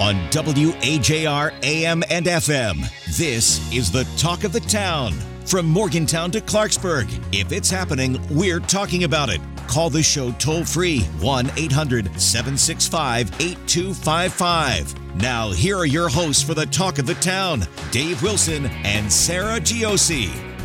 on WAJR AM and FM. This is the talk of the town. From Morgantown to Clarksburg, if it's happening, we're talking about it. Call the show toll free 1 800 765 8255. Now, here are your hosts for the talk of the town Dave Wilson and Sarah Giosi.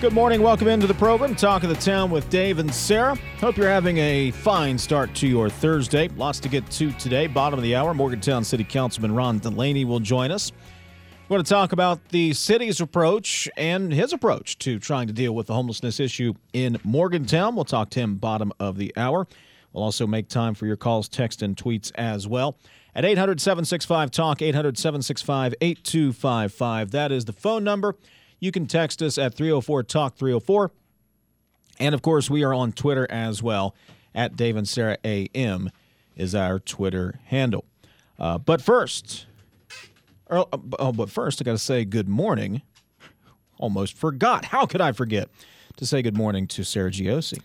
Good morning. Welcome into the program, Talk of the Town with Dave and Sarah. Hope you're having a fine start to your Thursday. Lots to get to today. Bottom of the hour, Morgantown City Councilman Ron Dulaney will join us. We're going to talk about the city's approach and his approach to trying to deal with the homelessness issue in Morgantown. We'll talk to him bottom of the hour. We'll also make time for your calls, text, and tweets as well. At 800 765 TALK, 800 765 8255. That is the phone number. You can text us at 304 Talk 304. And of course, we are on Twitter as well. At Dave and Sarah AM is our Twitter handle. Uh, but first, oh, oh, but first, I got to say good morning. Almost forgot. How could I forget to say good morning to Sarah Giosi?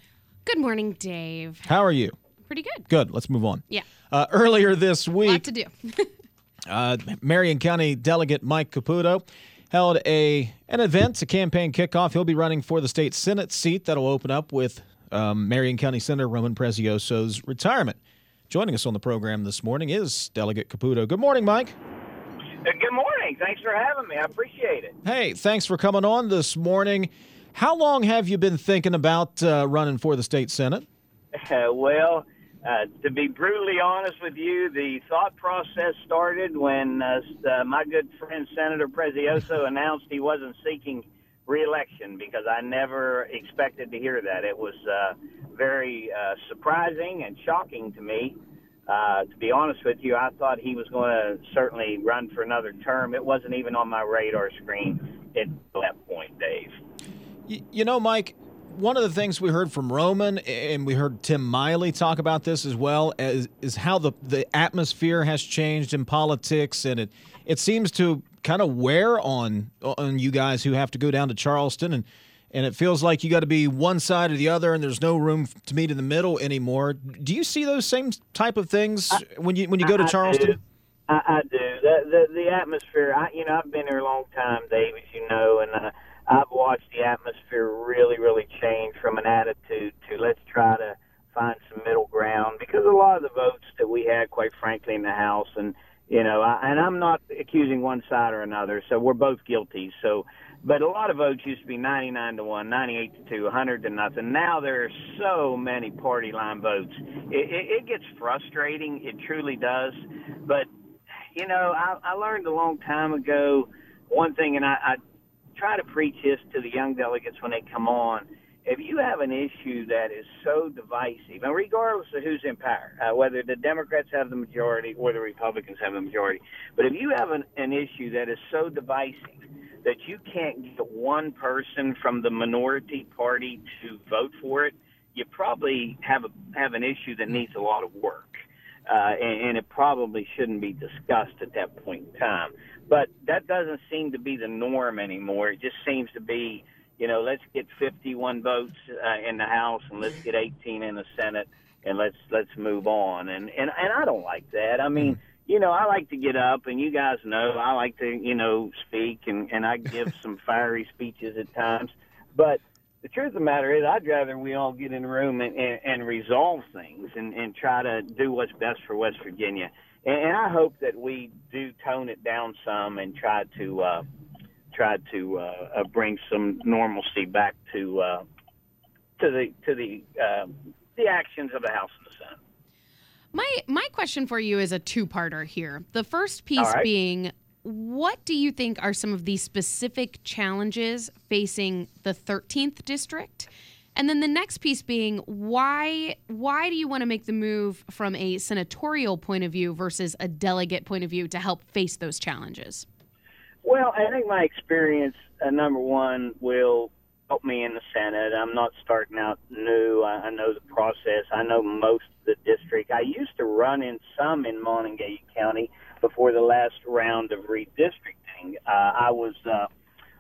Good morning, Dave. How are you? Pretty good. Good. Let's move on. Yeah. Uh, earlier this Lot week, to do. uh, Marion County Delegate Mike Caputo held a an event, a campaign kickoff. He'll be running for the state senate seat that'll open up with um, Marion County Senator Roman Prezioso's retirement. Joining us on the program this morning is Delegate Caputo. Good morning, Mike. Uh, Good morning. Thanks for having me. I appreciate it. Hey, thanks for coming on this morning. How long have you been thinking about uh, running for the state senate? Uh, well, uh, to be brutally honest with you, the thought process started when uh, uh, my good friend Senator Prezioso announced he wasn't seeking reelection because I never expected to hear that. It was uh, very uh, surprising and shocking to me. Uh, to be honest with you, I thought he was going to certainly run for another term. It wasn't even on my radar screen at that point, Dave. Y- You know, Mike, one of the things we heard from Roman, and we heard Tim Miley talk about this as well, is, is how the, the atmosphere has changed in politics, and it it seems to kind of wear on on you guys who have to go down to Charleston, and and it feels like you got to be one side or the other, and there's no room to meet in the middle anymore. Do you see those same type of things when you when you go to I- I Charleston? do. I, I do. The, the the atmosphere. I you know I've been here a long time, Dave, as you know, and uh, I've watched the atmosphere really really change from an attitude to let's try to find some middle ground because a lot of the votes that we had, quite frankly, in the House and you know, I, and I'm not accusing one side or another, so we're both guilty. So, but a lot of votes used to be 99 to 1, 98 to 2, 100 to nothing. Now there are so many party line votes. It, it, it gets frustrating. It truly does. But, you know, I, I learned a long time ago one thing, and I, I try to preach this to the young delegates when they come on. If you have an issue that is so divisive, and regardless of who's in power, uh, whether the Democrats have the majority or the Republicans have the majority, but if you have an, an issue that is so divisive that you can't get one person from the minority party to vote for it, you probably have a have an issue that needs a lot of work, uh, and, and it probably shouldn't be discussed at that point in time. But that doesn't seem to be the norm anymore. It just seems to be, you know, let's get 51 votes uh, in the House and let's get 18 in the Senate, and let's let's move on. And and and I don't like that. I mean. You know, I like to get up, and you guys know I like to, you know, speak, and and I give some fiery speeches at times. But the truth of the matter is, I'd rather we all get in the room and, and, and resolve things and, and try to do what's best for West Virginia. And, and I hope that we do tone it down some and try to uh, try to uh, uh, bring some normalcy back to uh, to the to the uh, the actions of the House and the Senate. My my question for you is a two-parter here. The first piece right. being what do you think are some of the specific challenges facing the 13th district? And then the next piece being why why do you want to make the move from a senatorial point of view versus a delegate point of view to help face those challenges? Well, I think my experience, uh, number one, will help me in the Senate. I'm not starting out new. I, I know the process. I know most of the district. I used to run in some in Monongalia County before the last round of redistricting. Uh, I was uh,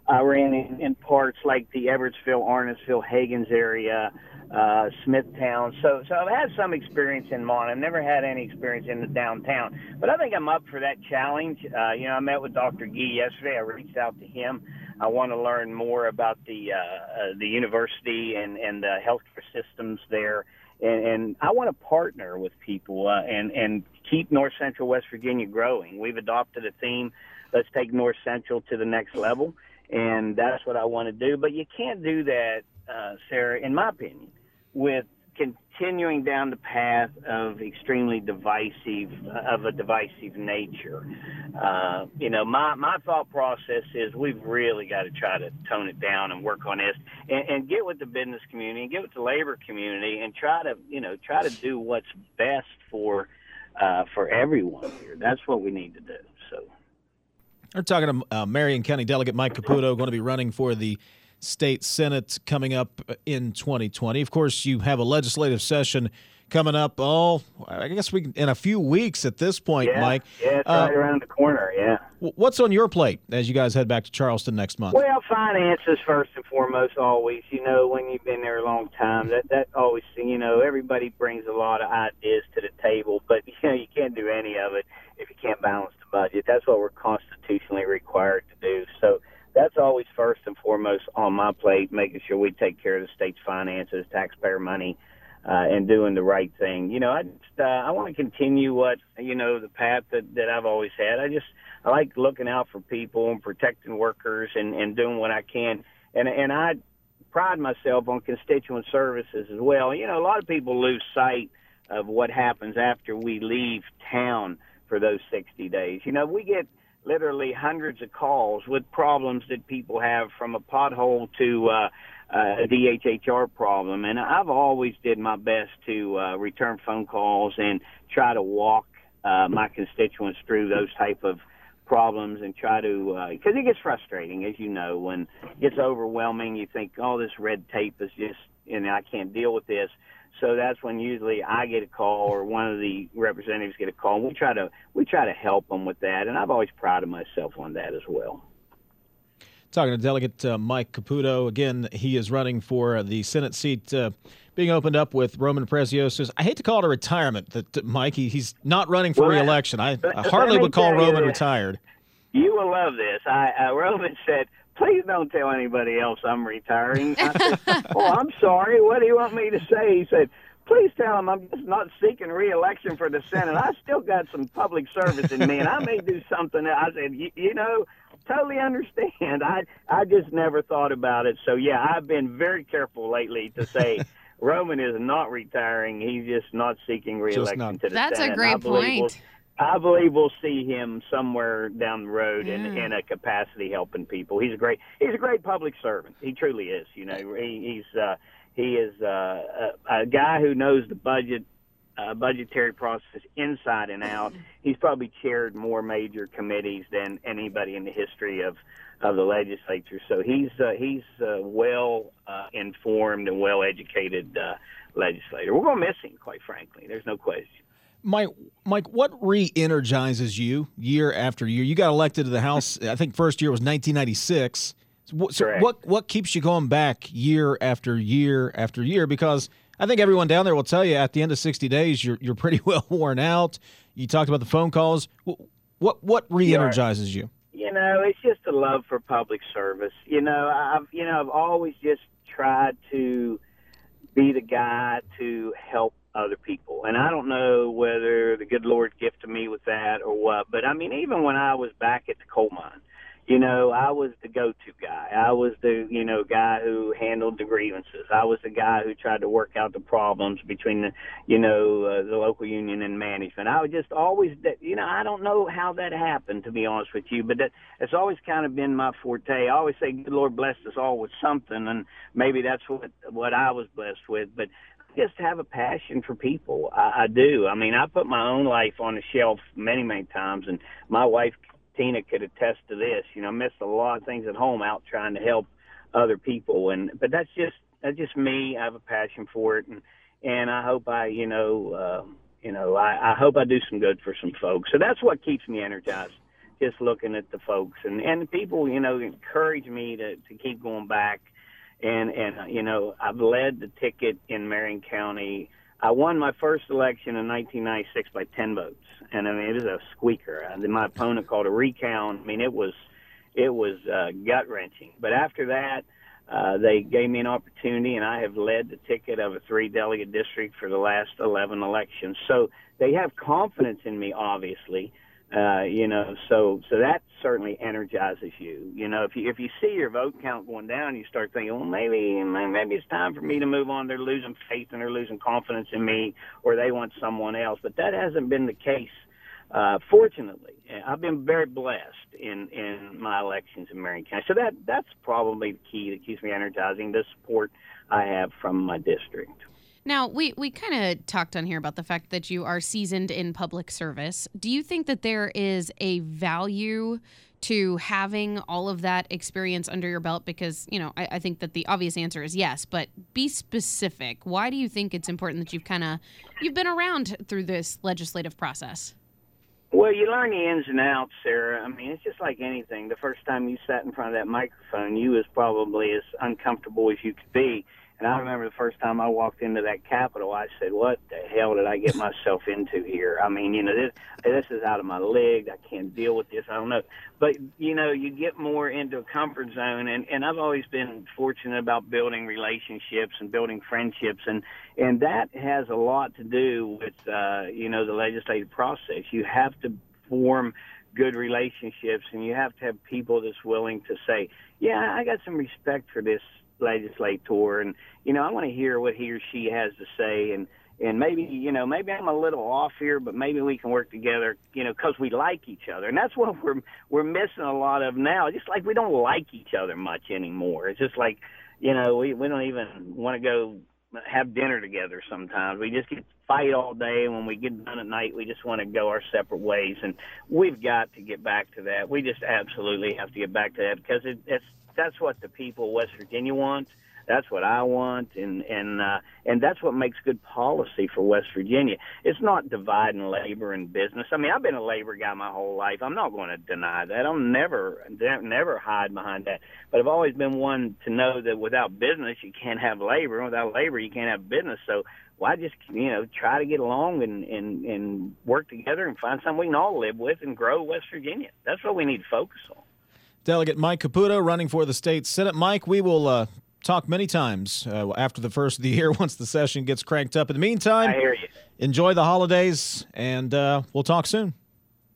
I ran in, in parts like the Everettsville, Arnettsville, Hagans area. uh, Smithtown. So, so I've had some experience in Mon. I've never had any experience in the downtown, but I think I'm up for that challenge. Uh, you know, I met with Dr. Gee yesterday. I reached out to him. I want to learn more about the uh, uh, the university and and the healthcare systems there, and, and I want to partner with people uh, and and keep North Central West Virginia growing. We've adopted a theme. Let's take North Central to the next level, and that's what I want to do. But you can't do that, uh, Sarah, in my opinion, with continuing down the path of extremely divisive of a divisive nature. Uh, you know, my my thought process is we've really got to try to tone it down and work on this and, and get with the business community and get with the labor community and try to you know try to do what's best for uh, for everyone here. That's what we need to do. So. We're talking to uh, Marion County Delegate Mike Caputo, going to be running for the state senate coming up in 2020. Of course, you have a legislative session coming up. Oh, I guess we in a few weeks at this point, yeah, Mike. Yeah, it's uh, right around the corner. Yeah. What's on your plate as you guys head back to Charleston next month? Well, finances first and foremost. Always, you know, when you've been there a long time, that that always, you know, everybody brings a lot of ideas to the table, but you know, you can't do any of it if you can't balance the budget. That's what we're constitutionally required to do. So that's always first and foremost on my plate, making sure we take care of the state's finances, taxpayer money, uh, and doing the right thing. You know, I just uh, I want to continue what you know the path that that I've always had. I just I like looking out for people and protecting workers and and doing what I can. And and I pride myself on constituent services as well. You know, a lot of people lose sight of what happens after we leave town for those 60 days. You know, we get literally hundreds of calls with problems that people have from a pothole to uh, uh, a DHHR problem. And I've always did my best to uh, return phone calls and try to walk uh, my constituents through those type of problems and try to because uh, it gets frustrating as you know when it gets overwhelming you think oh, this red tape is just you know I can't deal with this so that's when usually I get a call or one of the representatives get a call. And we try to we try to help them with that, and I've always prided myself on that as well. Talking to Delegate uh, Mike Caputo again, he is running for the Senate seat. Uh, being opened up with Roman Preziosos. I hate to call it a retirement, that Mike he, he's not running for well, reelection. I, I hardly would call Roman retired. You will love this. I, uh, Roman said please don't tell anybody else I'm retiring. I said, oh, I'm sorry. What do you want me to say? He said, please tell him I'm just not seeking reelection for the Senate. I still got some public service in me, and I may do something. I said, you know, totally understand. I I just never thought about it. So yeah, I've been very careful lately to say. Roman is not retiring. He's just not seeking reelection not. to the That's Senate. That's a great point. I believe we'll see him somewhere down the road in, mm. in a capacity helping people. He's a great he's a great public servant. He truly is. You know, he, he's uh, he is uh, a, a guy who knows the budget uh, budgetary process inside and out. He's probably chaired more major committees than anybody in the history of of the legislature. So he's uh, he's uh, well uh, informed and well educated uh, legislator. We're going to miss him, quite frankly. There's no question. Mike, Mike, what re-energizes you year after year? You got elected to the House. I think first year was 1996. So, so what what keeps you going back year after year after year? Because I think everyone down there will tell you at the end of 60 days you're you're pretty well worn out. You talked about the phone calls. What what re-energizes you? You know, it's just a love for public service. You know, I've you know I've always just tried to be the guy to help other people. And I don't know whether the good Lord gifted me with that or what, but I mean, even when I was back at the coal mine, you know, I was the go-to guy. I was the, you know, guy who handled the grievances. I was the guy who tried to work out the problems between the, you know, uh, the local union and management. I was just always, you know, I don't know how that happened to be honest with you, but that it's always kind of been my forte. I always say, "Good Lord bless us all with something," and maybe that's what what I was blessed with. But just have a passion for people. I, I do. I mean, I put my own life on the shelf many, many times, and my wife Tina could attest to this. You know, I missed a lot of things at home out trying to help other people, and but that's just that's just me. I have a passion for it, and and I hope I, you know, uh, you know, I, I hope I do some good for some folks. So that's what keeps me energized. Just looking at the folks and and the people, you know, encourage me to to keep going back and and uh, you know I've led the ticket in Marion County. I won my first election in 1996 by 10 votes, and I mean it was a squeaker. And then my opponent called a recount. I mean it was it was uh, gut wrenching. But after that, uh, they gave me an opportunity, and I have led the ticket of a three delegate district for the last 11 elections. So they have confidence in me, obviously. Uh, you know, so so that certainly energizes you. You know, if you if you see your vote count going down, you start thinking, well, maybe maybe it's time for me to move on. They're losing faith and they're losing confidence in me, or they want someone else. But that hasn't been the case uh, fortunately, I've been very blessed in in my elections in Marion County. So that that's probably the key that keeps me energizing. The support I have from my district. Now, we, we kind of talked on here about the fact that you are seasoned in public service. Do you think that there is a value to having all of that experience under your belt? Because, you know, I, I think that the obvious answer is yes, but be specific. Why do you think it's important that you've kind of you've been around through this legislative process? Well, you learn the ins and outs, Sarah. I mean, it's just like anything. The first time you sat in front of that microphone, you was probably as uncomfortable as you could be. And I remember the first time I walked into that Capitol, I said, "What the hell did I get myself into here?" I mean, you know, this this is out of my league. I can't deal with this. I don't know, but you know, you get more into a comfort zone, and and I've always been fortunate about building relationships and building friendships, and and that has a lot to do with uh, you know the legislative process. You have to form good relationships, and you have to have people that's willing to say, "Yeah, I got some respect for this." Legislator, and you know I want to hear what he or she has to say, and and maybe you know maybe I'm a little off here, but maybe we can work together, you know, because we like each other, and that's what we're we're missing a lot of now. Just like we don't like each other much anymore. It's just like you know we we don't even want to go have dinner together sometimes. We just get fight all day, and when we get done at night, we just want to go our separate ways. And we've got to get back to that. We just absolutely have to get back to that because it, it's that's what the people of West Virginia want. That's what I want, and and uh, and that's what makes good policy for West Virginia. It's not dividing labor and business. I mean, I've been a labor guy my whole life. I'm not going to deny that. I'll never never hide behind that. But I've always been one to know that without business you can't have labor, and without labor you can't have business. So why just you know try to get along and and and work together and find something we can all live with and grow West Virginia. That's what we need to focus on. Delegate Mike Caputo running for the state Senate. Mike, we will uh, talk many times uh, after the first of the year once the session gets cranked up. In the meantime, I hear you. enjoy the holidays, and uh, we'll talk soon.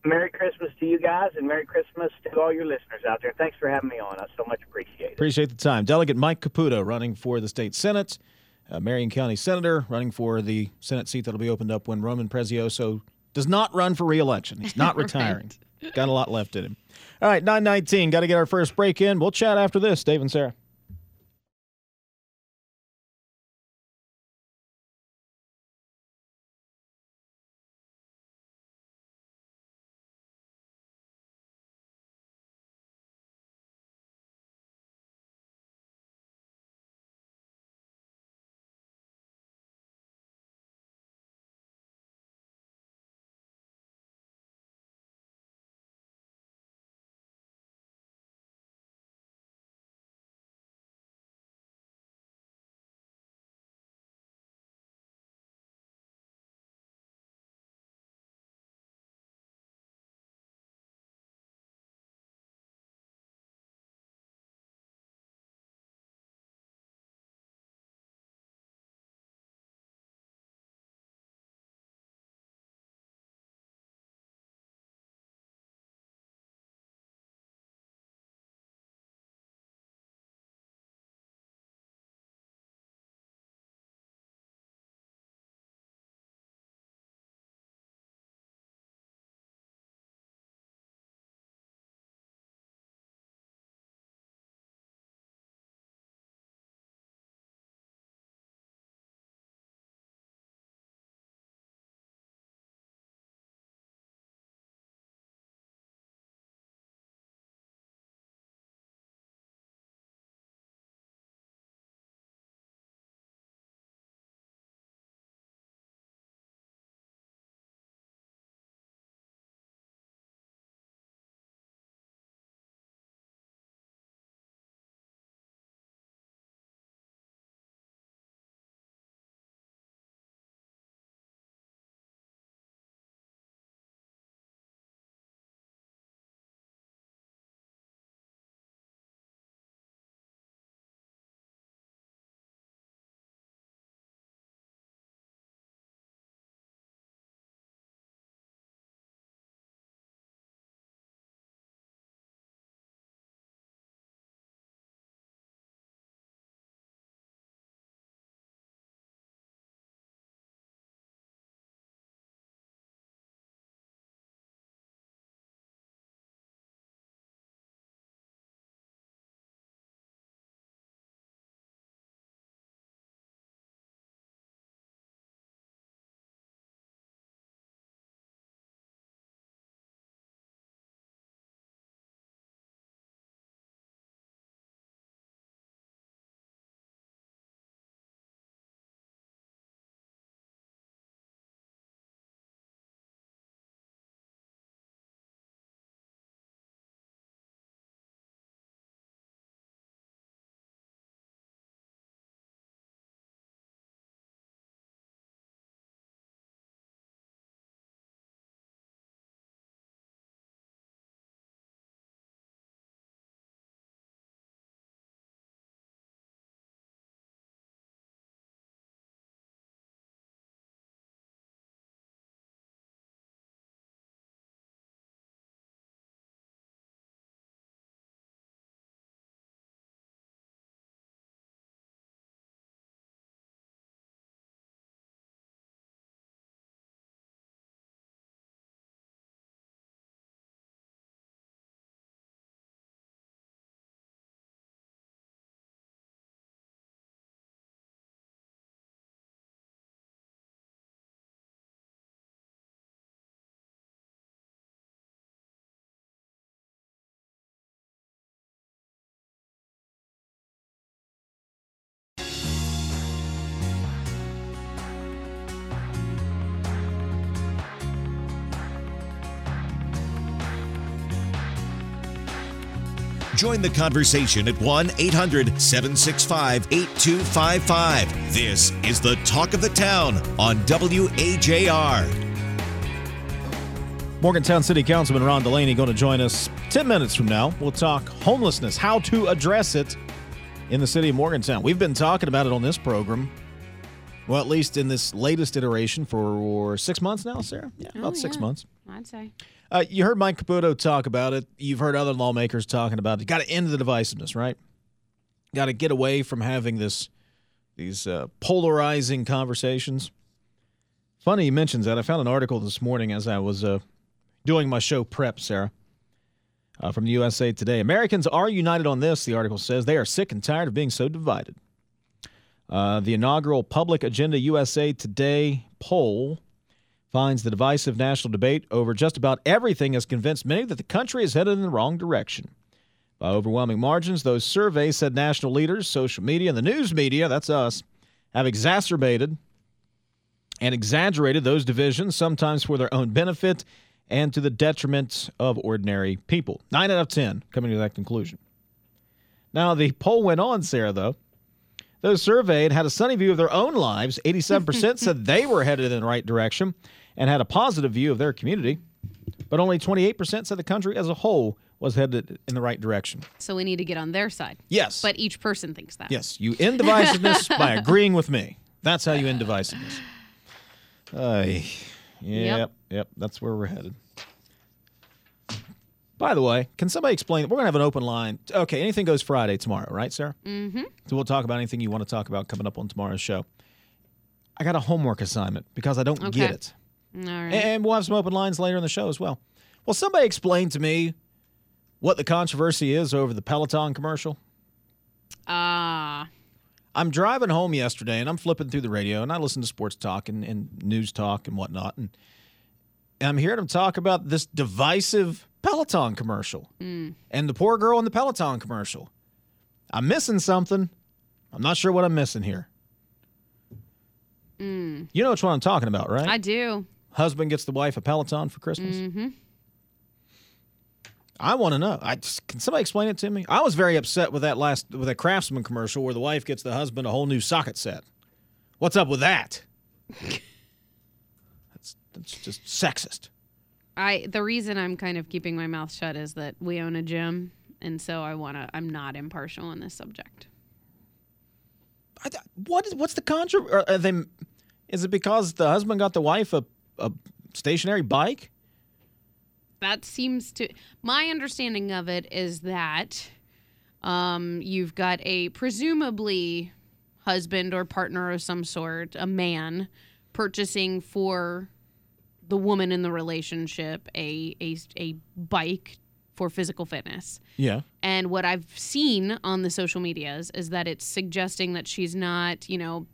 Merry Christmas to you guys, and Merry Christmas to all your listeners out there. Thanks for having me on. I so much appreciate it. Appreciate the time. Delegate Mike Caputo running for the state Senate. Uh, Marion County Senator running for the Senate seat that'll be opened up when Roman Prezioso does not run for reelection. He's not retiring. right. Got a lot left in him. All right, 919. Got to get our first break in. We'll chat after this. Dave and Sarah. Join the conversation at 1 800 765 8255. This is the Talk of the Town on WAJR. Morgantown City Councilman Ron Dulaney going to join us 10 minutes from now. We'll talk homelessness, how to address it in the city of Morgantown. We've been talking about it on this program, well, at least in this latest iteration for six months now, Sarah. Yeah, oh, about Oh, six yeah. months. I'd say. Uh, you heard Mike Caputo talk about it. You've heard other lawmakers talking about it. Got to end the divisiveness, right? Got to get away from having this these uh, polarizing conversations. Funny he mentions that. I found an article this morning as I was uh, doing my show prep, Sarah, uh, from the USA Today. Americans are united on this, the article says. They are sick and tired of being so divided. Uh, the inaugural Public Agenda USA Today poll finds the divisive national debate over just about everything has convinced many that the country is headed in the wrong direction. By overwhelming margins, those surveys said national leaders, social media, and the news media, that's us, have exacerbated and exaggerated those divisions, sometimes for their own benefit and to the detriment of ordinary people. Nine out of 10 coming to that conclusion. Now, the poll went on, Sarah, though. Those surveyed had a sunny view of their own lives. 87% said they were headed in the right direction and had a positive view of their community. But only 28% said the country as a whole was headed in the right direction. So we need to get on their side. Yes. But each person thinks that. Yes, you end divisiveness by agreeing with me. That's how you end divisiveness. Ay, yep, yep, that's where we're headed. By the way, can somebody explain? We're going to have an open line. Okay, anything goes Friday tomorrow, right, Sarah? Mm-hmm. So we'll talk about anything you want to talk about coming up on tomorrow's show. I got a homework assignment because I don't get it. All right. And we'll have some open lines later in the show as well. Will somebody explain to me what the controversy is over the Peloton commercial? Ah. I'm driving home yesterday and I'm flipping through the radio and I listen to sports talk and, and news talk and whatnot. And, and I'm hearing them talk about this divisive Peloton commercial and the poor girl in the Peloton commercial. I'm missing something. I'm not sure what I'm missing here. You know which one I'm talking about, right? I do. Husband gets the wife a Peloton for Christmas. Mm-hmm. I want to know. I just, can somebody explain it to me? I was very upset with that last with that Craftsman commercial where the wife gets the husband a whole new socket set. What's up with that? that's that's just sexist. I the reason I'm kind of keeping my mouth shut is that we own a gym, and so I want to. I'm not impartial on this subject. I, what is what's the contra? Are they? Is it because the husband got the wife a a stationary bike? That seems to my understanding of it is that um, you've got a presumably husband or partner of some sort, a man, purchasing for the woman in the relationship a a, a bike for physical fitness. Yeah. And what I've seen on the social medias is that it's suggesting that she's not, you know,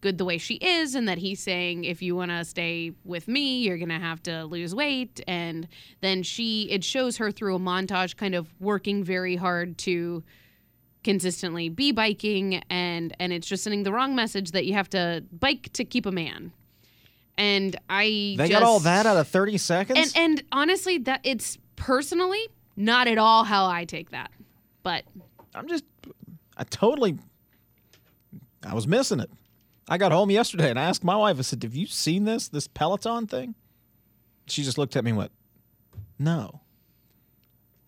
good the way she is, and that he's saying, if you want to stay with me, you're going to have to lose weight. And then she, it shows her through a montage kind of working very hard to consistently be biking and and it's just sending the wrong message that you have to bike to keep a man and i They just, got all that out of thirty seconds. and and honestly that it's personally not at all how i take that but I'm just, I totally, I was missing it. I got home yesterday and I asked my wife, I said, Have you seen this, this Peloton thing? She just looked at me and went, No.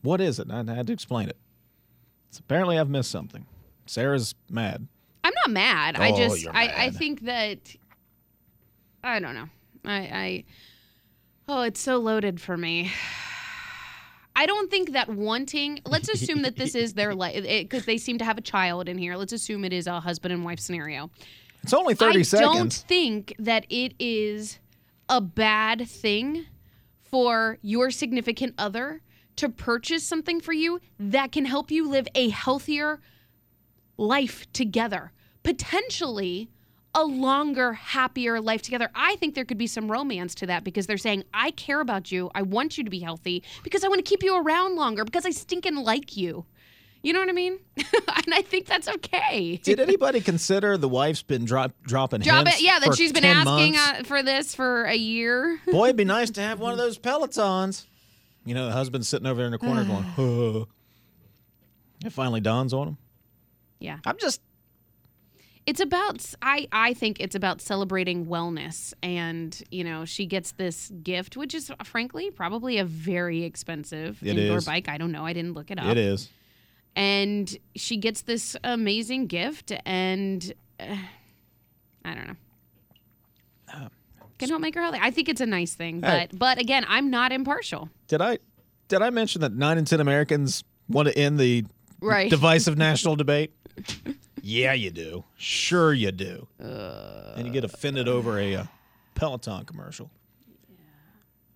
What is it? And I had to explain it. So apparently I've missed something. Sarah's mad. I'm not mad. I Oh, just you're I, I think that I don't know. I I oh, it's so loaded for me. I don't think that wanting. Let's assume that this is their life because they seem to have a child in here. Let's assume it is a husband and wife scenario. It's only 30 I seconds. I don't think that it is a bad thing for your significant other to purchase something for you that can help you live a healthier life together. Potentially a longer, happier life together. I think there could be some romance to that because they're saying, I care about you. I want you to be healthy because I want to keep you around longer because I stinking like you. You know what I mean? and I think that's okay. Did anybody consider the wife's been drop, dropping Drop hints it. Yeah, that for she's been asking uh, for this for a year. Boy, it'd be nice to have one of those Pelotons. You know, the husband's sitting over there in the corner going, "Huh." It finally dawns on him. Yeah. I'm just It's about I I think it's about celebrating wellness and, you know, she gets this gift which is frankly probably a very expensive It indoor is. bike. I don't know. I didn't look it up. it is. And she gets this amazing gift and uh, I don't know. Can help make her healthy. I think it's a nice thing, but but again, I'm not impartial. Did I did I mention that nine in ten Americans want to end the Right. divisive national debate? Yeah, you do. Sure, you do. and you get offended over a uh, Peloton commercial.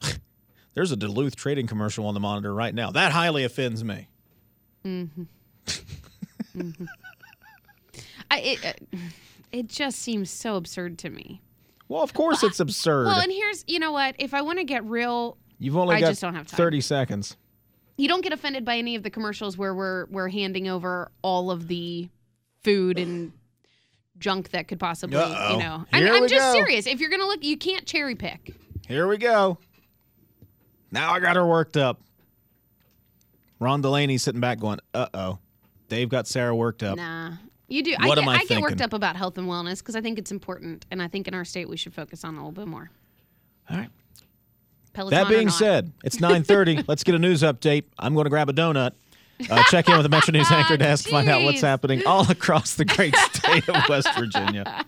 There's a Duluth trading commercial on the monitor right now. That highly offends me. I, it, uh, it just seems so absurd to me. Well, of course it's absurd. Well, and here's, you know what? If I want to get real, You've only I got just don't have time. 30 seconds. you don't get offended by any of the commercials where we're we're handing over all of the food and junk that could possibly, Uh-oh. you know. I'm, I'm we just go. serious. If you're gonna look, you can't cherry pick. Here we go. Now I got her worked up. Ron Dulaney sitting back going, uh oh. Dave got Sarah worked up. Nah, you do. What I am get, I get worked up about health and wellness because I think it's important, and I think in our state we should focus on a little bit more. All right. Peloton That being said, it's 9:30. Let's get a news update. I'm going to grab a donut. Uh, check in with the Metro News anchor desk. Find out what's happening all across the great state of West Virginia.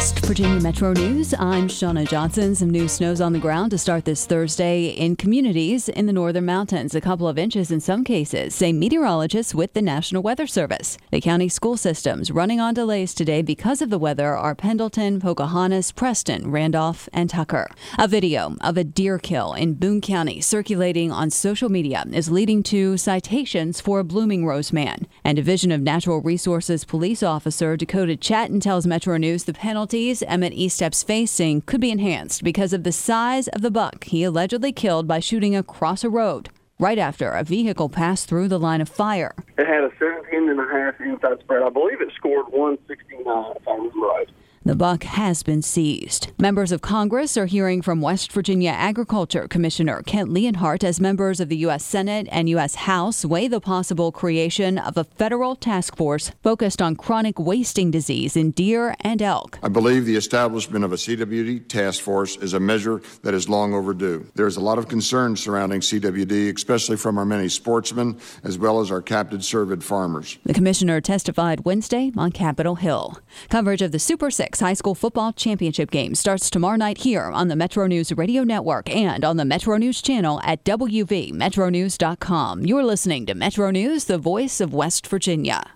West Virginia Metro News. I'm Shauna Johnson. Some new snows on the ground to start this Thursday in communities in the northern mountains. A couple of inches in some cases, say meteorologists with the National Weather Service. The county school systems running on delays today because of the weather are Pendleton, Pocahontas, Preston, Randolph, and Tucker. A video of a deer kill in Boone County circulating on social media is leading to citations for a Blooming Rose man. And Division of Natural Resources police officer Dakota Chatton tells Metro News the Emmett Eastep's facing could be enhanced because of the size of the buck he allegedly killed by shooting across a road right after a vehicle passed through the line of fire. It had a 17 and a half inside spread. I believe it scored 169, if I remember right. The buck has been seized. Members of Congress are hearing from West Virginia Agriculture Commissioner Kent Leonhardt as members of the U.S. Senate and U.S. House weigh the possible creation of a federal task force focused on chronic wasting disease in deer and elk. I believe the establishment of a CWD task force is a measure that is long overdue. There is a lot of concern surrounding CWD, especially from our many sportsmen as well as our captive cervid farmers. The commissioner testified Wednesday on Capitol Hill. Coverage of the Super High School Football Championship game starts tomorrow night here on the Metro News Radio Network and on the Metro News channel at WVMetroNews.com. You're listening to Metro News, the voice of West Virginia.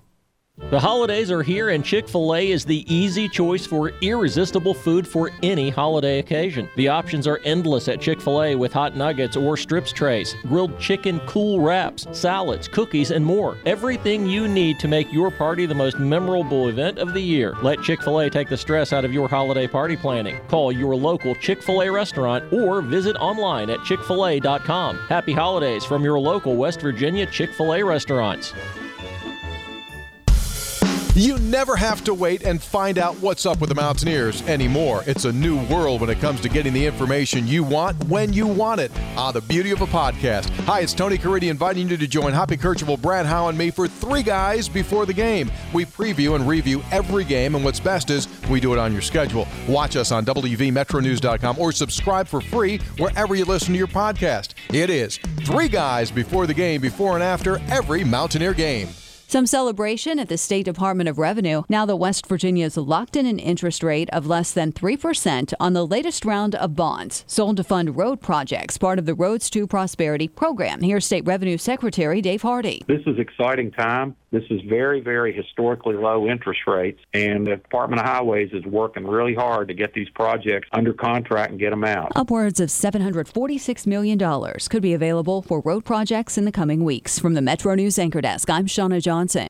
The holidays are here, and Chick fil A is the easy choice for irresistible food for any holiday occasion. The options are endless at Chick fil A with hot nuggets or strips trays, grilled chicken cool wraps, salads, cookies, and more. Everything you need to make your party the most memorable event of the year. Let Chick fil A take the stress out of your holiday party planning. Call your local Chick fil A restaurant or visit online at chickfil-a.com. Happy holidays from your local West Virginia Chick fil A restaurants. You never have to wait and find out what's up with the Mountaineers anymore. It's a new world when it comes to getting the information you want when you want it. Ah, the beauty of a podcast. Hi, it's Tony Caridi inviting you to join Hoppy Kercheval, Brad Howe, and me for Three Guys Before the Game. We preview and review every game, and what's best is we do it on your schedule. Watch us on WVMetroNews.com or subscribe for free wherever you listen to your podcast. It is Three Guys Before the Game, before and after every Mountaineer game. Some celebration at the State Department of Revenue now that West Virginia is locked in an interest rate of less than 3% on the latest round of bonds sold to fund road projects, part of the Roads to Prosperity program. Here's State Revenue Secretary Dave Hardy. This is exciting time. This is very, very historically low interest rates, and the Department of Highways is working really hard to get these projects under contract and get them out. Upwards of $746 million could be available for road projects in the coming weeks. From the Metro News Anchor Desk, I'm Shauna Johnson.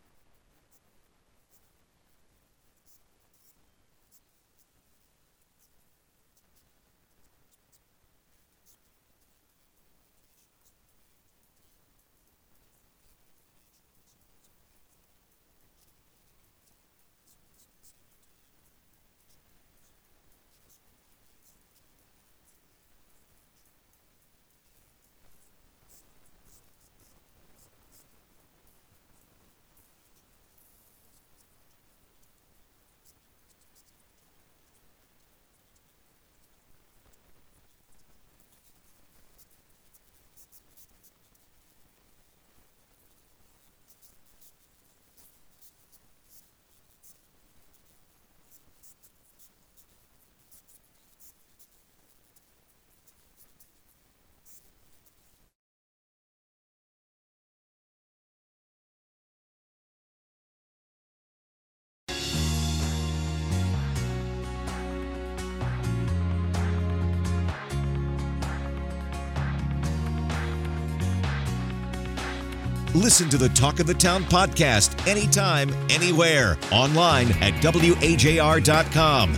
Listen to the Talk of the Town podcast anytime, anywhere, online at WAJR.com.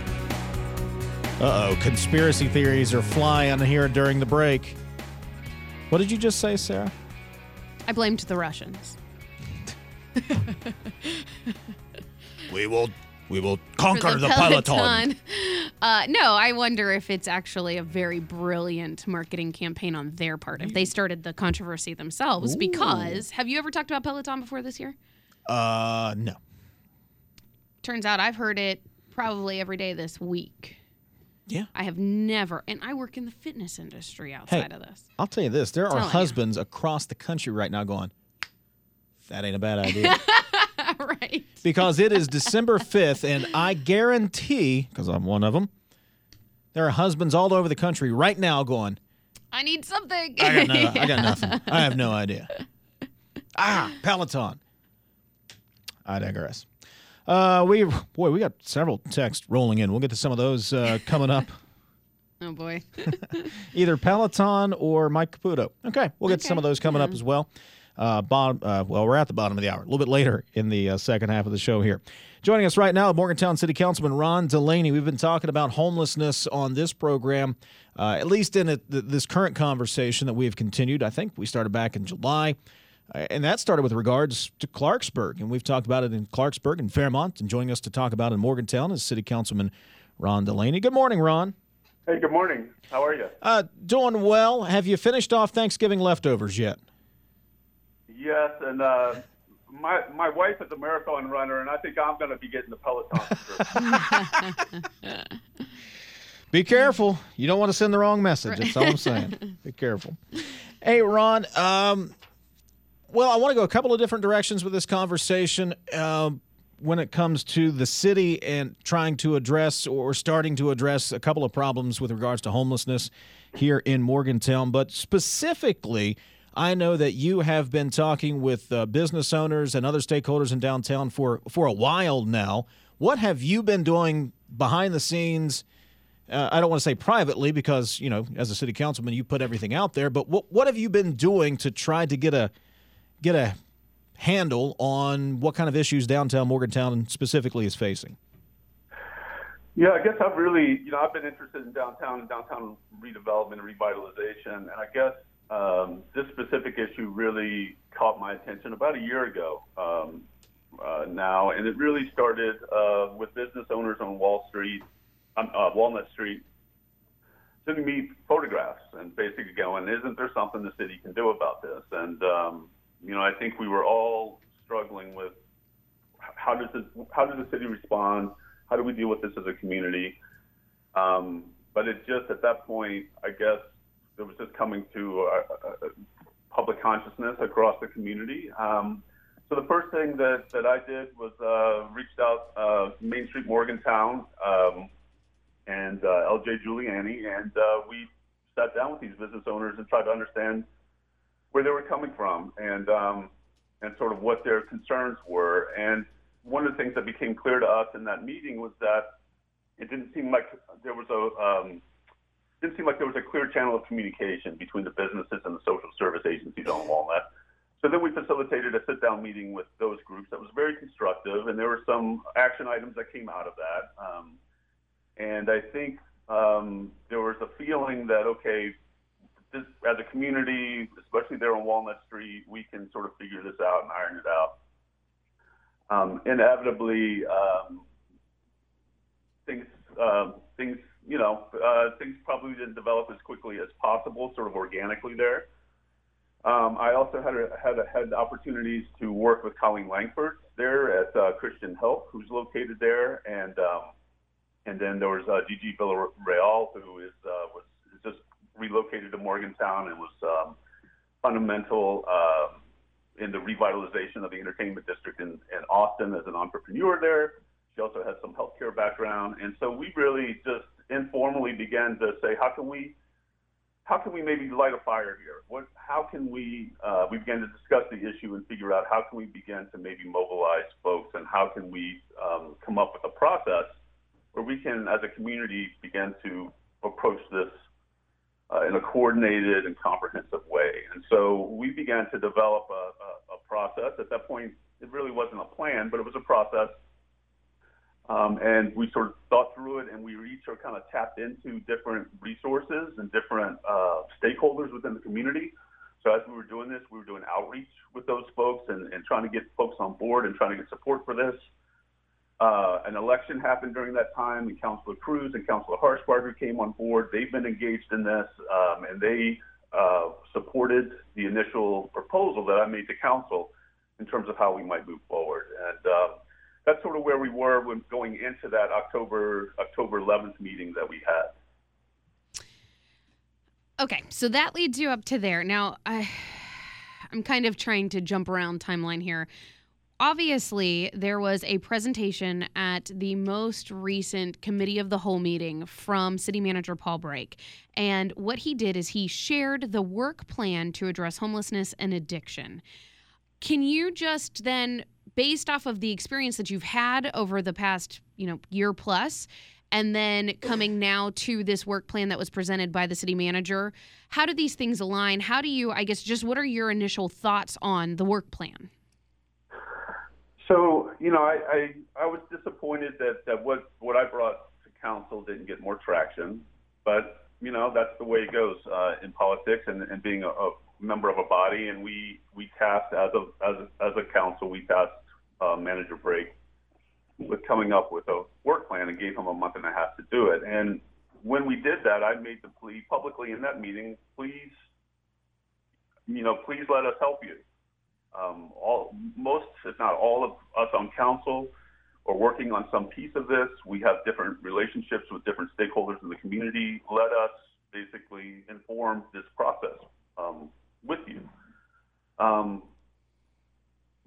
Uh oh, conspiracy theories are flying here during the break. What did you just say, Sarah? I blamed the Russians. We will we will for conquer the, peloton. Uh, no, I wonder if it's actually a very brilliant marketing campaign on their part. If they started the controversy themselves, because have you ever talked about Peloton before this year? Uh no. Turns out I've heard it probably every day this week. Yeah. I have never, and I work in the fitness industry outside of this. I'll tell you this, there are Telling you. husbands across the country right now going, that ain't a bad idea. right. because it is December 5th, and I guarantee, because I'm one of them, there are husbands all over the country right now going, I need something. I got, no, I got nothing. I have no idea. Ah, Peloton. I digress. Uh, we boy, we got several texts rolling in. We'll get to some of those uh, coming up. Oh boy. Either Peloton or Mike Caputo. Okay, we'll get to some of those coming up as well. Uh, bottom, uh, well, we're at the bottom of the hour, a little bit later in the uh, second half of the show here. Joining us right now, Morgantown City Councilman Ron Dulaney. We've been talking about homelessness on this program, uh, at least in it, th- this current conversation that we have continued. I think we started back in July. Uh, and that started with regards to Clarksburg, and we've talked about it in Clarksburg and Fairmont. And joining us to talk about it in Morgantown is City Councilman Ron Dulaney. Good morning, Ron. Hey, good morning. How are you? Uh, doing well. Have you finished off Thanksgiving leftovers yet? Yes, and uh, my my wife is a marathon runner, and I think I'm going to be getting the Peloton. Be careful. You don't want to send the wrong message. That's all I'm saying. Be careful. Hey, Ron. Um, well, I want to go a couple of different directions with this conversation. Um, when it comes to the city and trying to address or starting to address a couple of problems with regards to homelessness here in Morgantown, but specifically, I know that you have been talking with uh, business owners and other stakeholders in downtown for for a while now. What have you been doing behind the scenes? Uh, I don't want to say privately because you know, as a city councilman, you put everything out there. But what what have you been doing to try to get a get a handle on what kind of issues downtown Morgantown specifically is facing? Yeah, I guess I've really, you know, I've been interested in downtown and downtown redevelopment and revitalization, and I guess um, this specific issue really caught my attention about a year ago um, uh, now, and it really started uh, with business owners on Wall Street, um, uh, Walnut Street, sending me photographs and basically going, "Isn't there something the city can do about this?" And um, you know, I think we were all struggling with how does it, how does the city respond? How do we deal with this as a community? Um, but it just at that point, I guess it was just coming to uh, public consciousness across the community. Um, so the first thing that, that I did was uh, reached out uh, Main Street Morgantown um, and uh, LJ Giuliani, and uh, we sat down with these business owners and tried to understand where they were coming from and um, and sort of what their concerns were. And one of the things that became clear to us in that meeting was that it didn't seem like there was a um, didn't seem like there was a clear channel of communication between the businesses and the social service agencies on Walnut. So then we facilitated a sit-down meeting with those groups that was very constructive, and there were some action items that came out of that. Um, and I think um, there was a feeling that okay, this, as a community, especially there on Walnut Street, we can sort of figure this out and iron it out. Um, inevitably, um, things uh, things you know uh, things probably didn't develop as quickly as possible, sort of organically there. Um, I also had a, had a, had opportunities to work with Colleen Langford there at uh, Christian Help, who's located there, and um, and then there was uh, Gigi Villarreal, who is uh, was just relocated to Morgantown and was um, fundamental uh, in the revitalization of the entertainment district in, in Austin as an entrepreneur there. She also has some healthcare background, and so we really just informally began to say, how can we, how can we maybe light a fire here? What, how can we? Uh, we began to discuss the issue and figure out how can we begin to maybe mobilize folks, and how can we um, come up with a process where we can, as a community, begin to approach this uh, in a coordinated and comprehensive way. And so we began to develop a, a, a process. At that point, it really wasn't a plan, but it was a process. Um, and we sort of thought through it, and we each are kind of tapped into different resources and different uh, stakeholders within the community. So as we were doing this, we were doing outreach with those folks and, and trying to get folks on board and trying to get support for this. Uh, an election happened during that time, and Councilor Cruz and Councilor Harshbarger came on board. They've been engaged in this, um, and they uh, supported the initial proposal that I made to council in terms of how we might move forward. And uh, that's sort of where we were when going into that October October 11th meeting that we had. Okay, so that leads you up to there. Now, I, I'm kind of trying to jump around timeline here. Obviously, there was a presentation at the most recent committee of the whole meeting from City Manager Paul Brake. And what he did is he shared the work plan to address homelessness and addiction. Can you just then, based off of the experience that you've had over the past, you know, year plus, and then coming now to this work plan that was presented by the city manager, how do these things align? How do you, I guess, just what are your initial thoughts on the work plan? So, you know, I, I, I was disappointed that, that what, what I brought to council didn't get more traction, but, you know, that's the way it goes uh, in politics and, and being a, a member of a body. And we, we tasked, as a, as a, as a council, we tasked uh, Manager Brake with coming up with a work plan and gave him a month and a half to do it. And when we did that, I made the plea publicly in that meeting, please, you know, please let us help you. Um, all, most, if not all of us on council are working on some piece of this. We have different relationships with different stakeholders in the community. Let us basically inform this process um, with you. Um,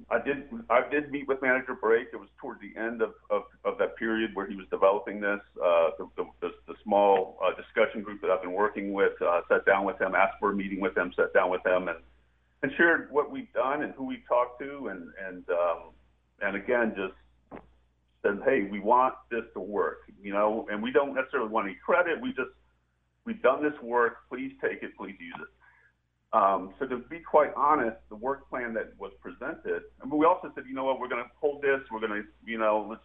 I did I did meet with Manager Brake. It was toward the end of, of, of that period where he was developing this. Uh, the, the, the, the, small uh, discussion group that I've been working with uh, sat down with him, asked for a meeting with him, sat down with him, and, and shared what we've done and who we've talked to, and and um, and again just said, hey, we want this to work, you know, and we don't necessarily want any credit. We just we've done this work. Please take it. Please use it. Um, so to be quite honest, the work plan that was presented, I mean, we also said, you know what, we're going to hold this. We're going to, you know, let's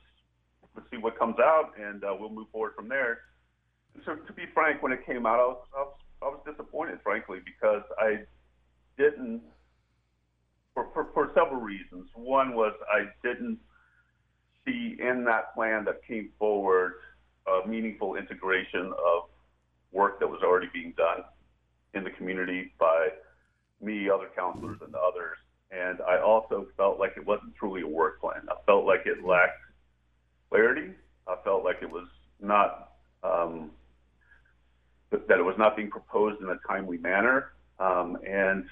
let's see what comes out, and uh, we'll move forward from there. And so to be frank, when it came out, I was, I was I was disappointed, frankly, because I didn't for, for for several reasons. One was I didn't see in that plan that came forward a meaningful integration of work that was already being done in the community by me, other counselors, and others. And I also felt like it wasn't truly a work plan. I felt like it lacked clarity. I felt like it was not um, that it was not being proposed in a timely manner. Um, and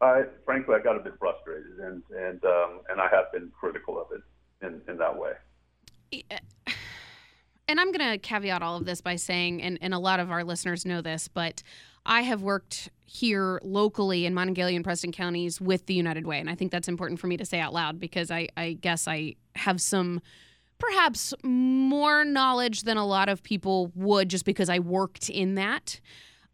I, frankly, I got a bit frustrated, and and um, and I have been critical of it in, in that way. And I'm going to caveat all of this by saying, and, and a lot of our listeners know this, but I have worked here locally in Monongalia and Preston counties with the United Way. And I think that's important for me to say out loud because I, I guess I have some perhaps more knowledge than a lot of people would just because I worked in that.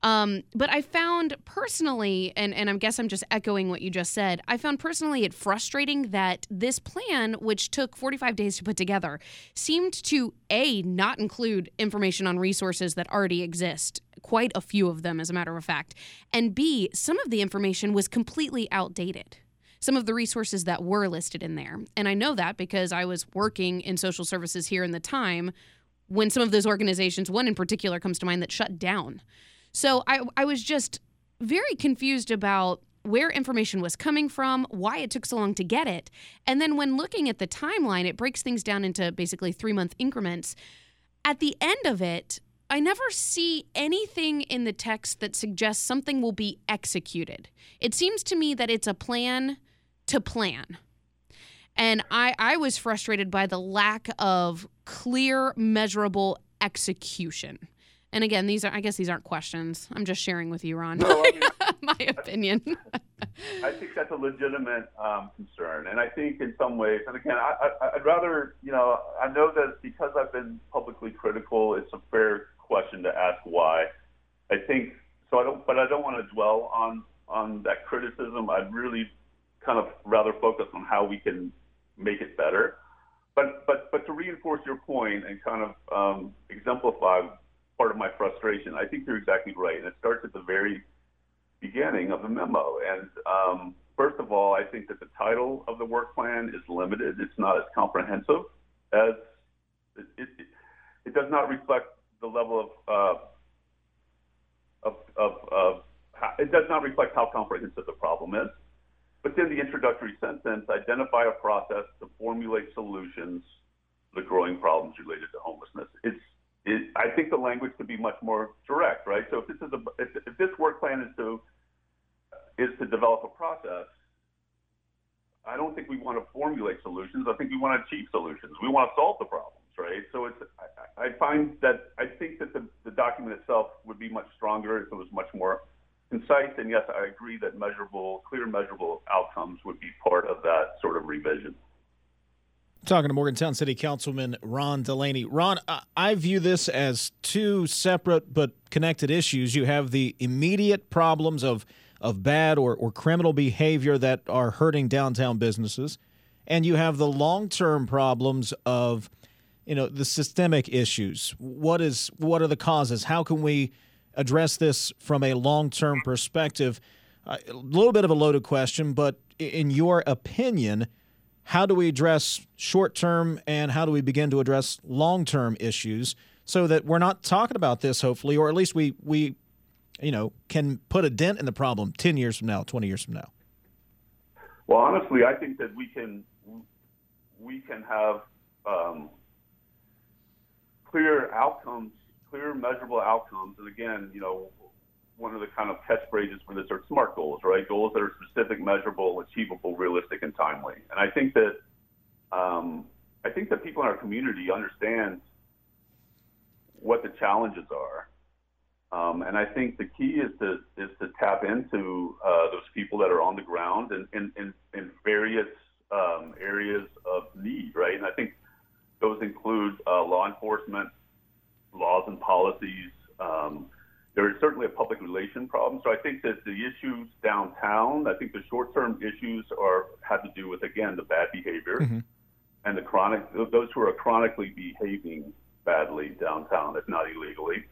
Um, but I found personally, and, and I guess I'm just echoing what you just said, I found personally it frustrating that this plan, which took 45 days to put together, seemed to A, not include information on resources that already exist, quite a few of them, as a matter of fact, and B, some of the information was completely outdated some of the resources that were listed in there. And I know that because I was working in social services here in the time when some of those organizations, one in particular comes to mind, that shut down. So I, I was just very confused about where information was coming from, why it took so long to get it. And then when looking at the timeline, it breaks things down into basically three month increments. At the end of it, I never see anything in the text that suggests something will be executed. It seems to me that it's a plan to plan. And I, I was frustrated by the lack of clear, measurable execution. And again, these are I guess these aren't questions. I'm just sharing with you, Ron. No, I mean, my opinion. I think that's a legitimate um, concern, and I think in some ways, and again, I, I, I'd rather you know I know that because I've been publicly critical, it's a fair question to ask why. I think so. I don't, but I don't want to dwell on on that criticism. I'd really kind of rather focus on how we can make it better. But but but to reinforce your point and kind of um, exemplify part of my frustration, I think you're exactly right, and it starts at the very beginning of the memo. And um, first of all, I think that the title of the work plan is limited. It's not as comprehensive as it, it, it does not reflect the level of, uh, of, of, of how, it does not reflect how comprehensive the problem is. But then the introductory sentence identify a process to formulate solutions to the growing problems related to homelessness. It's it, I think the language could be much more direct, right? So if this is a if, if this work plan is to is to develop a process, I don't think we want to formulate solutions. I think we want to achieve solutions. We want to solve the problems, right? So it's I, find that I think that the, the document itself would be much stronger if it was much more concise. And yes, I agree that measurable, clear, measurable outcomes would be part of that sort of revision. Talking to Morgantown City Councilman Ron Dulaney. Ron, I view this as two separate but connected issues. You have the immediate problems of of bad or, or criminal behavior that are hurting downtown businesses, and you have the long term problems of you know the systemic issues. What is what are the causes? How can we address this from a long term perspective? Uh, a little bit of a loaded question, but in your opinion how do we address short term and how do we begin to address long term issues so that we're not talking about this hopefully or at least we we you know can put a dent in the problem 10 years from now 20 years from now well honestly i think that we can we can have um, clear outcomes clear measurable outcomes and again you know one of the kind of catchphrases for this are SMART goals, right? Goals that are specific, measurable, achievable, realistic, and timely. And I think that um, I think that people in our community understand what the challenges are. Um, and I think the key is to is to tap into uh, those people that are on the ground in, in, in, in various um, areas of need, right? And I think those include uh, law enforcement, laws and policies, um, there is certainly a public relation problem. So I think that the issues downtown, I think the short-term issues are have to do with again the bad behavior mm-hmm. and the chronic those who are chronically behaving badly downtown, if not illegally.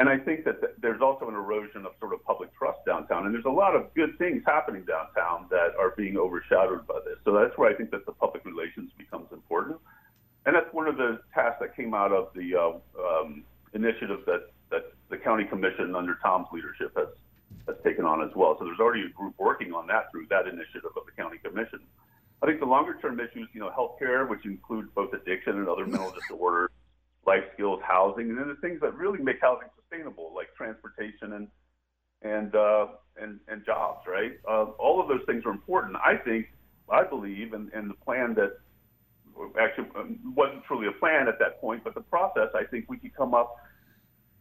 And I think that th- there's also an erosion of sort of public trust downtown, and there's a lot of good things happening downtown that are being overshadowed by this. So that's where I think that the public relations becomes important, and that's one of the tasks that came out of the uh, um, initiative that that the county commission under Tom's leadership has has taken on as well. So there's already a group working on that through that initiative of the county commission. I think the longer term issues, you know, healthcare, which includes both addiction and other mental disorders, life skills, housing, and then the things that really make housing sustainable, like transportation and and uh, and and jobs, right? Uh, all of those things are important. I think, I believe, and, and the plan that actually um, wasn't truly a plan at that point, but the process, I think we could come up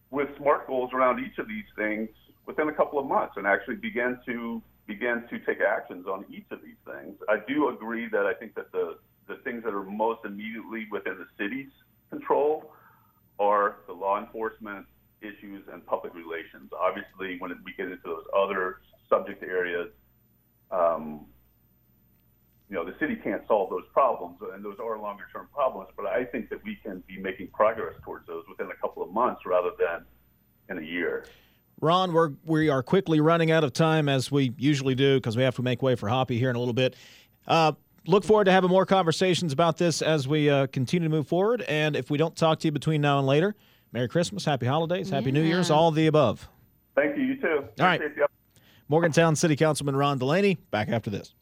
with SMART goals around each of these things within a couple of months and actually begin to begin to take actions on each of these things. I do agree that I think that the the things that are most immediately within the city's control are the law enforcement issues and public relations. Obviously, when we get into those other subject areas, um, you know, the city can't solve those problems, and those are longer term problems. But I think that we can be making progress towards those within a couple of months rather than in a year. Ron, we're we are quickly running out of time as we usually do because we have to make way for Hoppy here in a little bit. Uh, look forward to having more conversations about this as we uh, continue to move forward. And if we don't talk to you between now and later, Merry Christmas, Happy Holidays, Happy yeah. New Year's, all of the above. Thank you. You too. All right. Morgantown City Councilman Ron Dulaney, back after this.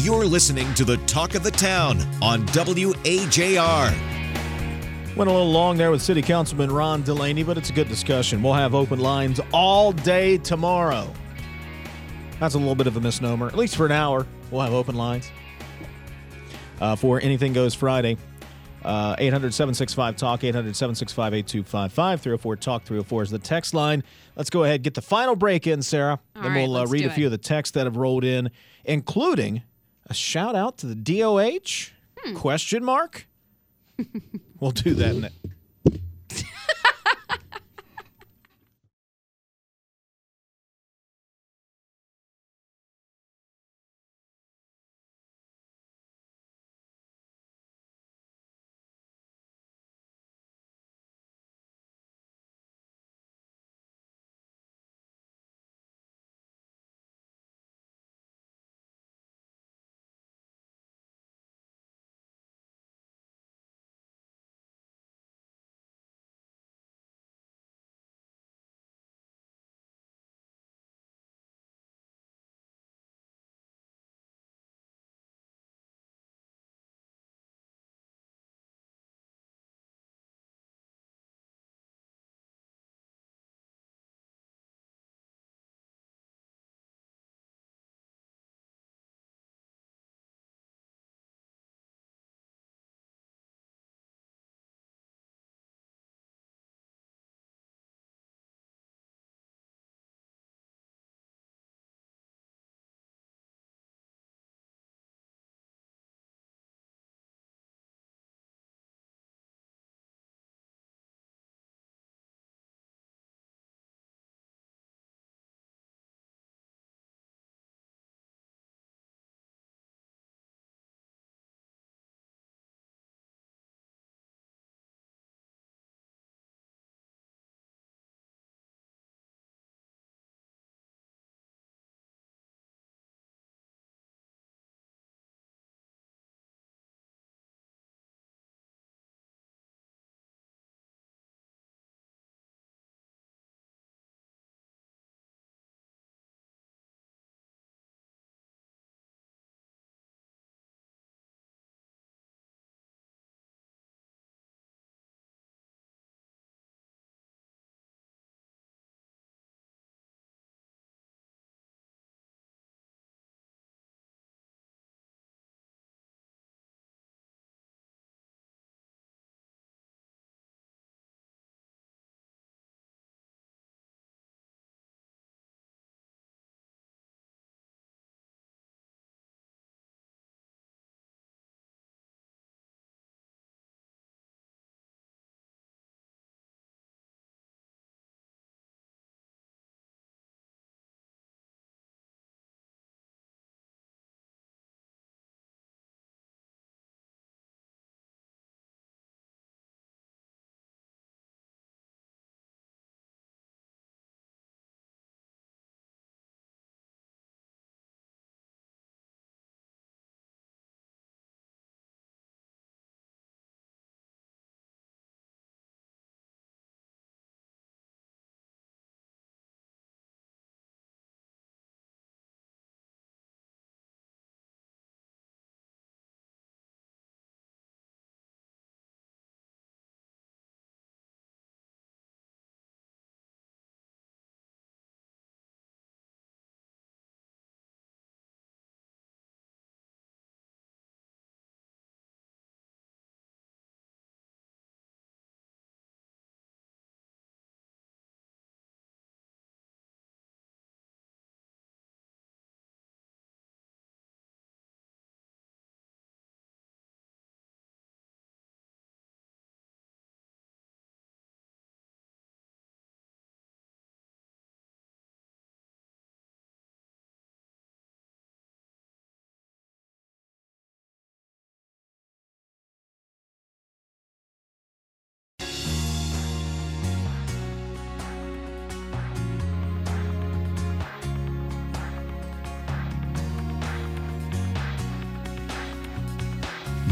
You're listening to the Talk of the Town on WAJR. Went a little long there with City Councilman Ron Dulaney, but it's a good discussion. We'll have open lines all day tomorrow. That's a little bit of a misnomer. At least for an hour, we'll have open lines uh, for Anything Goes Friday. Uh, 800 765 Talk, 800 765 8255, 304 Talk 304 is the text line. Let's go ahead get the final break in, Sarah. All then right, we'll uh, let's read do a few it. of the texts that have rolled in, including a shout out to the DOH? Hmm. Question mark? we'll do that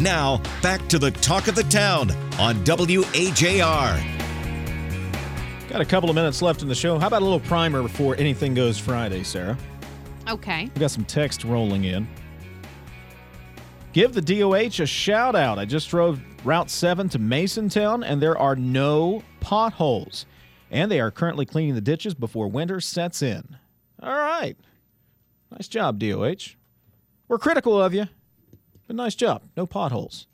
Now, back to the talk of the town on WAJR. Got a couple of minutes left in the show. How about a little primer before anything goes Friday, Sarah? Okay. We got some text rolling in. Give the DOH a shout out. I just drove Route 7 to Masontown, and there are no potholes. And they are currently cleaning the ditches before winter sets in. All right. Nice job, DOH. We're critical of you, but nice job. No potholes.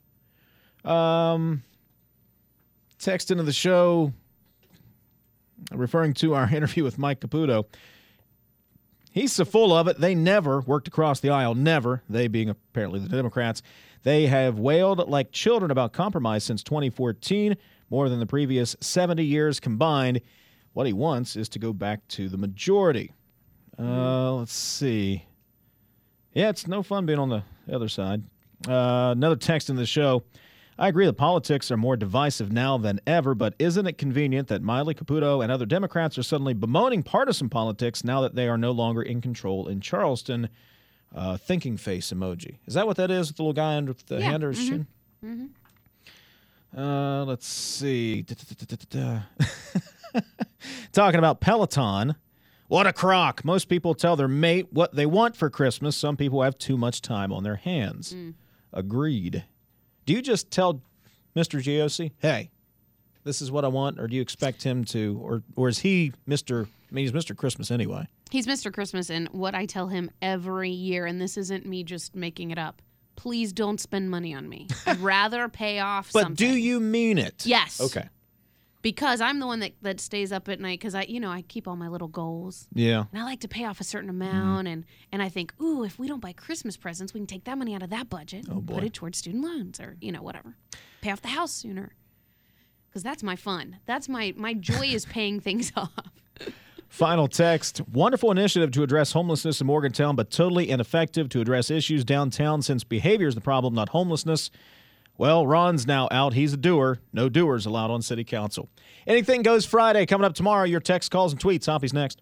Um, text into the show referring to our interview with Mike Caputo. He's so full of it. They never worked across the aisle. Never. They being apparently the Democrats. They have wailed like children about compromise since 2014, more than the previous 70 years combined. What he wants is to go back to the majority. Uh, let's see. Yeah, it's no fun being on the other side. Uh, another text in the show. I agree that politics are more divisive now than ever, but isn't it convenient that Miley Caputo and other Democrats are suddenly bemoaning partisan politics now that they are no longer in control in Charleston? Uh, thinking face emoji. Is that what that is the little guy under the Yeah, hand or his mhm, chin? mhm. Uh, let's see. Talking about Peloton. What a crock. Most people tell their mate what they want for Christmas. Some people have too much time on their hands. Agreed. Do you just tell Mr. GOC, hey, this is what I want, or do you expect him to, or or is he Mr. I mean, he's Mr. Christmas anyway. He's Mr. Christmas, and what I tell him every year, and this isn't me just making it up. Please don't spend money on me. I'd rather pay off But something. do you mean it? Yes. Okay. Because I'm the one that, that stays up at night because I, you know, I keep all my little goals. Yeah. And I like to pay off a certain mm-hmm. amount, and and I think, ooh, if we don't buy Christmas presents, we can take that money out of that budget oh, and put it towards student loans or you know whatever, pay off the house sooner. Because that's my fun. That's my my joy is paying things off. Final text. Wonderful initiative to address homelessness in Morgantown, but totally ineffective to address issues downtown since behavior is the problem, not homelessness. Well, Ron's now out. He's a doer. No doers allowed on city council. Anything goes Friday coming up tomorrow. Your text, calls, and tweets. Hoppy's next.